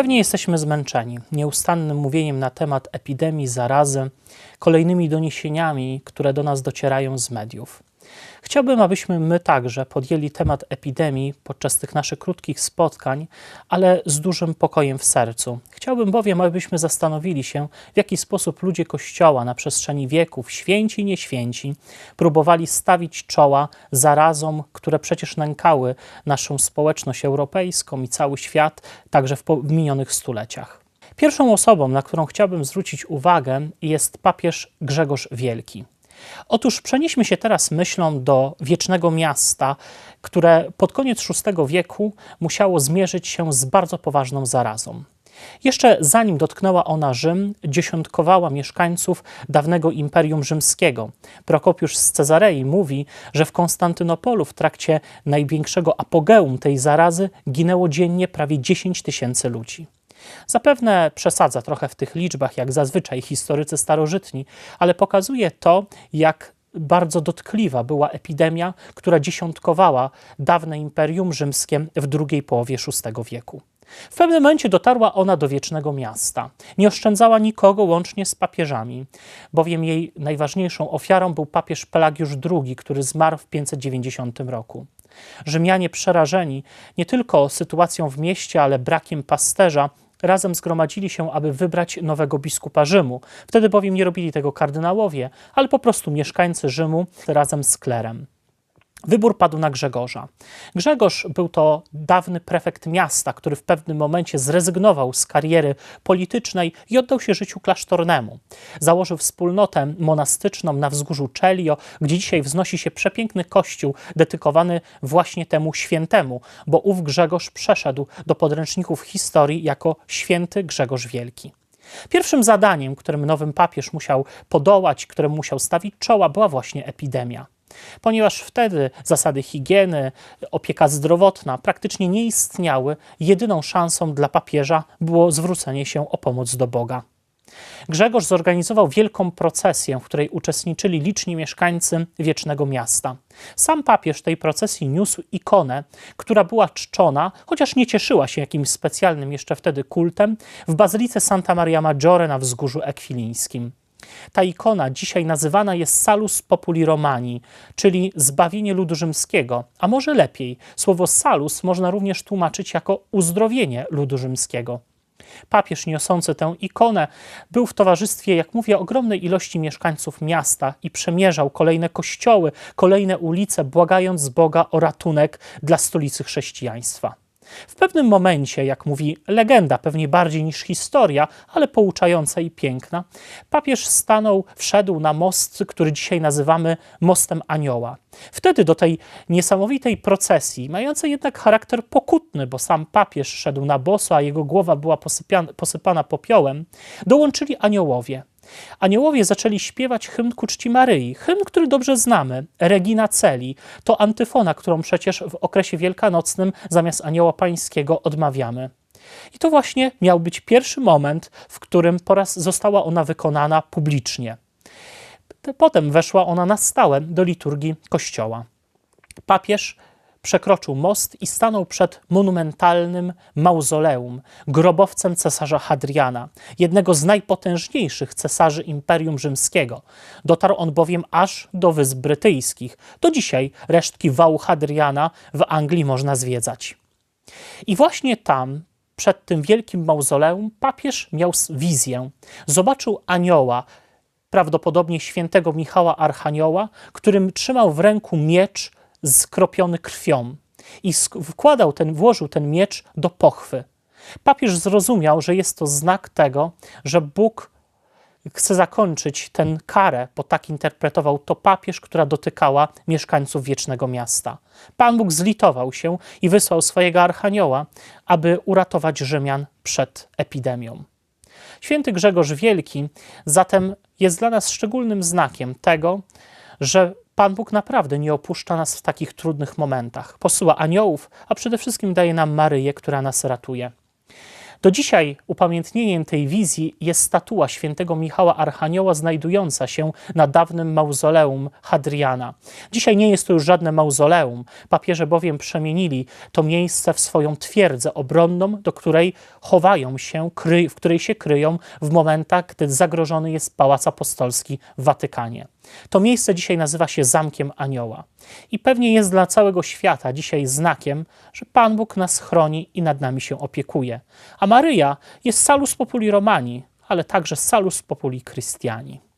Pewnie jesteśmy zmęczeni nieustannym mówieniem na temat epidemii, zarazy, kolejnymi doniesieniami, które do nas docierają z mediów. Chciałbym, abyśmy my także podjęli temat epidemii podczas tych naszych krótkich spotkań, ale z dużym pokojem w sercu. Chciałbym bowiem, abyśmy zastanowili się, w jaki sposób ludzie Kościoła na przestrzeni wieków, święci i nieświęci, próbowali stawić czoła zarazom, które przecież nękały naszą społeczność europejską i cały świat, także w minionych stuleciach. Pierwszą osobą, na którą chciałbym zwrócić uwagę, jest papież Grzegorz Wielki. Otóż przenieśmy się teraz myślą do wiecznego miasta, które pod koniec VI wieku musiało zmierzyć się z bardzo poważną zarazą. Jeszcze zanim dotknęła ona Rzym, dziesiątkowała mieszkańców dawnego Imperium Rzymskiego. Prokopiusz z Cezarei mówi, że w Konstantynopolu w trakcie największego apogeum tej zarazy ginęło dziennie prawie 10 tysięcy ludzi. Zapewne przesadza trochę w tych liczbach, jak zazwyczaj historycy starożytni, ale pokazuje to, jak bardzo dotkliwa była epidemia, która dziesiątkowała dawne Imperium Rzymskie w drugiej połowie VI wieku. W pewnym momencie dotarła ona do wiecznego miasta. Nie oszczędzała nikogo łącznie z papieżami, bowiem jej najważniejszą ofiarą był papież Pelagiusz II, który zmarł w 590 roku. Rzymianie przerażeni nie tylko sytuacją w mieście, ale brakiem pasterza, razem zgromadzili się, aby wybrać nowego biskupa Rzymu. Wtedy bowiem nie robili tego kardynałowie, ale po prostu mieszkańcy Rzymu razem z klerem. Wybór padł na Grzegorza. Grzegorz był to dawny prefekt miasta, który w pewnym momencie zrezygnował z kariery politycznej i oddał się życiu klasztornemu. Założył wspólnotę monastyczną na wzgórzu Celio, gdzie dzisiaj wznosi się przepiękny kościół dedykowany właśnie temu świętemu, bo ów Grzegorz przeszedł do podręczników historii jako święty Grzegorz Wielki. Pierwszym zadaniem, którym nowym papież musiał podołać, któremu musiał stawić czoła, była właśnie epidemia ponieważ wtedy zasady higieny, opieka zdrowotna praktycznie nie istniały. Jedyną szansą dla papieża było zwrócenie się o pomoc do Boga. Grzegorz zorganizował wielką procesję, w której uczestniczyli liczni mieszkańcy wiecznego miasta. Sam papież tej procesji niósł ikonę, która była czczona, chociaż nie cieszyła się jakimś specjalnym jeszcze wtedy kultem, w bazylice Santa Maria Maggiore na wzgórzu ekwilińskim. Ta ikona dzisiaj nazywana jest Salus Populi Romani, czyli zbawienie ludu rzymskiego, a może lepiej, słowo salus można również tłumaczyć jako uzdrowienie ludu rzymskiego. Papież niosący tę ikonę był w towarzystwie, jak mówię, ogromnej ilości mieszkańców miasta i przemierzał kolejne kościoły, kolejne ulice, błagając Boga o ratunek dla stolicy chrześcijaństwa. W pewnym momencie, jak mówi legenda, pewnie bardziej niż historia, ale pouczająca i piękna, papież stanął, wszedł na most, który dzisiaj nazywamy Mostem Anioła. Wtedy do tej niesamowitej procesji, mającej jednak charakter pokutny, bo sam papież szedł na boso, a jego głowa była posypana popiołem, dołączyli aniołowie. Aniołowie zaczęli śpiewać hymn ku czci Maryi. Hymn, który dobrze znamy, Regina Celi. To antyfona, którą przecież w okresie wielkanocnym zamiast Anioła Pańskiego odmawiamy. I to właśnie miał być pierwszy moment, w którym po raz została ona wykonana publicznie. Potem weszła ona na stałe do liturgii Kościoła. Papież przekroczył most i stanął przed monumentalnym mauzoleum, grobowcem cesarza Hadriana, jednego z najpotężniejszych cesarzy Imperium Rzymskiego. Dotarł on bowiem aż do Wysp Brytyjskich. Do dzisiaj resztki wału Hadriana w Anglii można zwiedzać. I właśnie tam, przed tym wielkim mauzoleum, papież miał wizję. Zobaczył anioła, prawdopodobnie świętego Michała Archanioła, którym trzymał w ręku miecz skropiony krwią i wkładał ten, włożył ten miecz do pochwy. Papież zrozumiał, że jest to znak tego, że Bóg chce zakończyć tę karę, bo tak interpretował to papież, która dotykała mieszkańców wiecznego miasta. Pan Bóg zlitował się i wysłał swojego archanioła, aby uratować Rzymian przed epidemią. Święty Grzegorz Wielki zatem jest dla nas szczególnym znakiem tego, że Pan Bóg naprawdę nie opuszcza nas w takich trudnych momentach. Posyła aniołów, a przede wszystkim daje nam Maryję, która nas ratuje. Do dzisiaj upamiętnieniem tej wizji jest statua świętego Michała Archanioła znajdująca się na dawnym mauzoleum Hadriana. Dzisiaj nie jest to już żadne mauzoleum, papieże bowiem przemienili to miejsce w swoją twierdzę obronną, do której chowają się, w której się kryją w momentach, gdy zagrożony jest Pałac Apostolski w Watykanie. To miejsce dzisiaj nazywa się Zamkiem Anioła i pewnie jest dla całego świata dzisiaj znakiem, że Pan Bóg nas chroni i nad nami się opiekuje. A Maryja jest salus populi Romani, ale także salus populi Christiani.